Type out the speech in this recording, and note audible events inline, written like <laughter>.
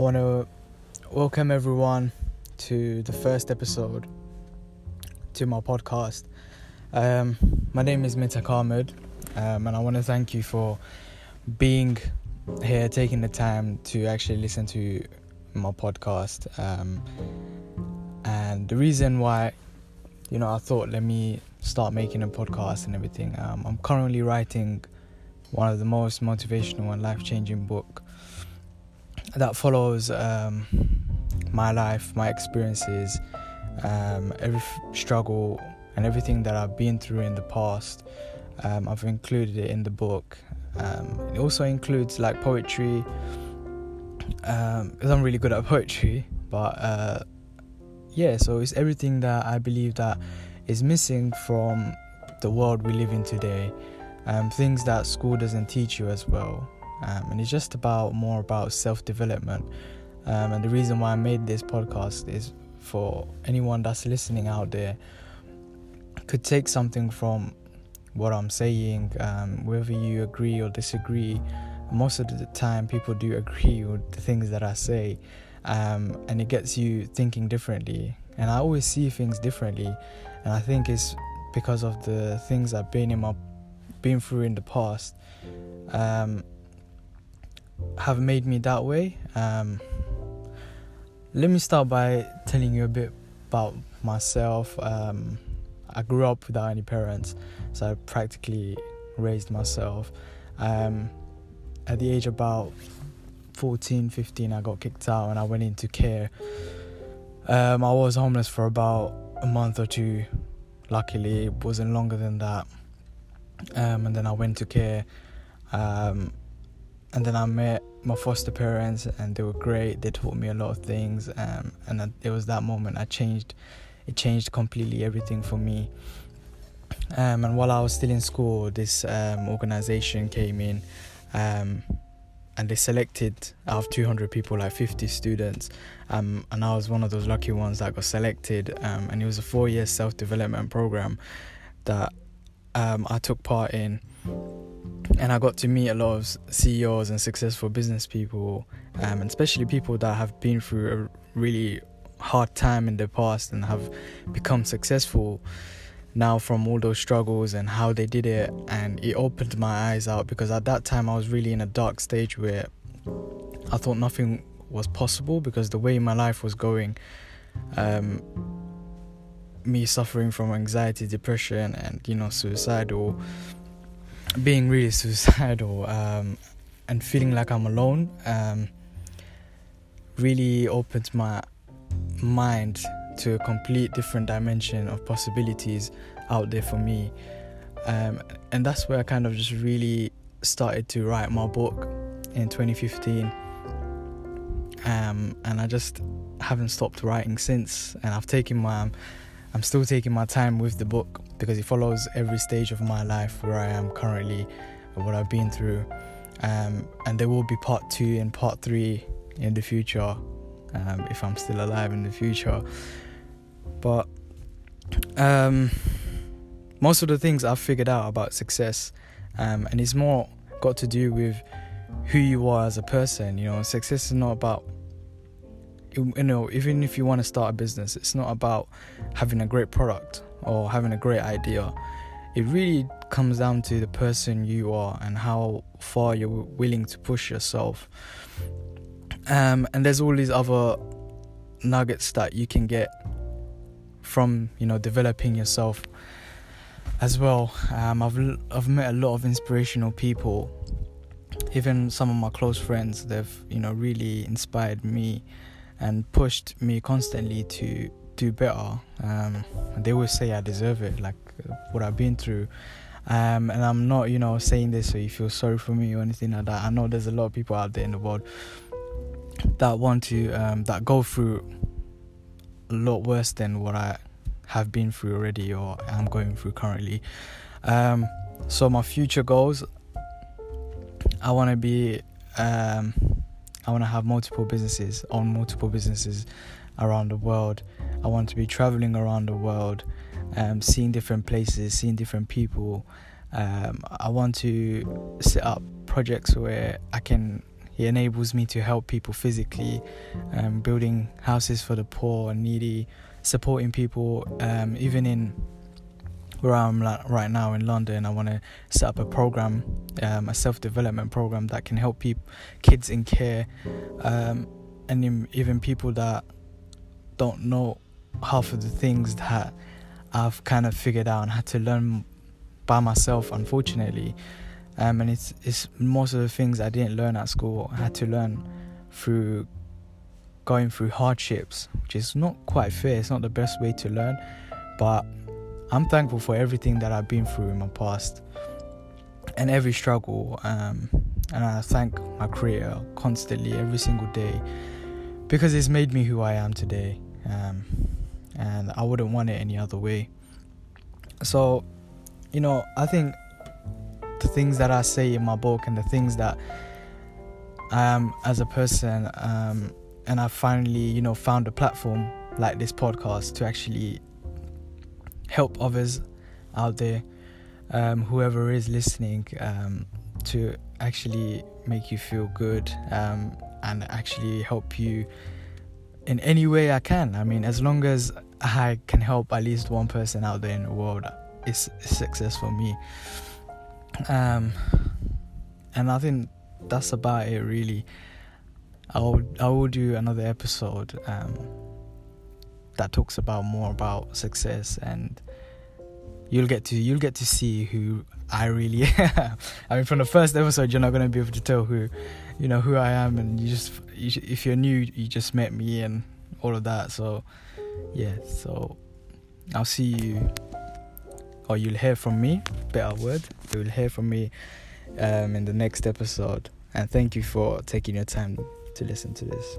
want to welcome everyone to the first episode to my podcast. Um, my name is Mita Ahmed, um, and I want to thank you for being here, taking the time to actually listen to my podcast. Um, and the reason why, you know, I thought let me start making a podcast and everything. Um, I'm currently writing one of the most motivational and life-changing book that follows um, my life, my experiences, um, every struggle, and everything that I've been through in the past. Um, I've included it in the book. Um, it also includes like poetry. Um, I'm really good at <laughs> poetry, but uh, yeah, so it's everything that I believe that is missing from the world we live in today. Um, things that school doesn't teach you as well um, and it's just about more about self development. Um, and the reason why I made this podcast is for anyone that's listening out there could take something from what I'm saying, um, whether you agree or disagree. Most of the time, people do agree with the things that I say, um, and it gets you thinking differently. And I always see things differently, and I think it's because of the things I've been in my been through in the past. Um, have made me that way. Um, let me start by telling you a bit about myself. Um, I grew up without any parents, so I practically raised myself. Um, at the age about 14, 15, I got kicked out and I went into care. Um, I was homeless for about a month or two. Luckily, it wasn't longer than that. Um, and then I went to care. Um, and then I met my foster parents, and they were great. They taught me a lot of things, um, and it was that moment I changed. It changed completely everything for me. Um, and while I was still in school, this um, organization came in, um, and they selected out of 200 people, like 50 students, um, and I was one of those lucky ones that got selected. Um, and it was a four-year self-development program that I took part in and I got to meet a lot of CEOs and successful business people, um, and especially people that have been through a really hard time in the past and have become successful now from all those struggles and how they did it. And it opened my eyes out because at that time I was really in a dark stage where I thought nothing was possible because the way my life was going. Um, me suffering from anxiety, depression, and you know, suicidal being really suicidal <laughs> um, and feeling like I'm alone um, really opened my mind to a complete different dimension of possibilities out there for me. Um, and that's where I kind of just really started to write my book in 2015. Um, and I just haven't stopped writing since. And I've taken my I'm still taking my time with the book because it follows every stage of my life where I am currently what I've been through. Um, and there will be part two and part three in the future um, if I'm still alive in the future. But um, most of the things I've figured out about success, um, and it's more got to do with who you are as a person. You know, success is not about you know, even if you want to start a business, it's not about having a great product or having a great idea. It really comes down to the person you are and how far you're willing to push yourself. Um, and there's all these other nuggets that you can get from you know developing yourself as well. Um, I've I've met a lot of inspirational people. Even some of my close friends, they've you know really inspired me and pushed me constantly to do better. Um, they always say I deserve it, like what I've been through. Um, and I'm not, you know, saying this so you feel sorry for me or anything like that. I know there's a lot of people out there in the world that want to, um, that go through a lot worse than what I have been through already or I'm going through currently. Um, so my future goals, I want to be um, I want to have multiple businesses, own multiple businesses around the world. I want to be traveling around the world, um, seeing different places, seeing different people. Um, I want to set up projects where I can, It enables me to help people physically, um, building houses for the poor and needy, supporting people, um, even in where I'm right now in London. I want to set up a program, um, a self development program that can help people, kids in care, um, and even people that don't know half of the things that I've kind of figured out and had to learn by myself, unfortunately. Um, and it's it's most of the things I didn't learn at school. I had to learn through going through hardships, which is not quite fair. It's not the best way to learn, but I'm thankful for everything that I've been through in my past and every struggle. Um, and I thank my Creator constantly, every single day, because it's made me who I am today. Um, and I wouldn't want it any other way. So, you know, I think the things that I say in my book and the things that I am as a person, um, and I finally, you know, found a platform like this podcast to actually help others out there, um, whoever is listening, um, to actually make you feel good um, and actually help you in any way I can. I mean, as long as I can help at least one person out there in the world, it's success for me. Um, and I think that's about it, really. I will I will do another episode um, that talks about more about success and you'll get to you'll get to see who I really <laughs> am. I mean, from the first episode, you're not gonna be able to tell who, you know, who I am, and you just you, if you're new, you just met me and all of that. So, yeah. So, I'll see you, or you'll hear from me. Better word. You'll hear from me um, in the next episode. And thank you for taking your time to listen to this.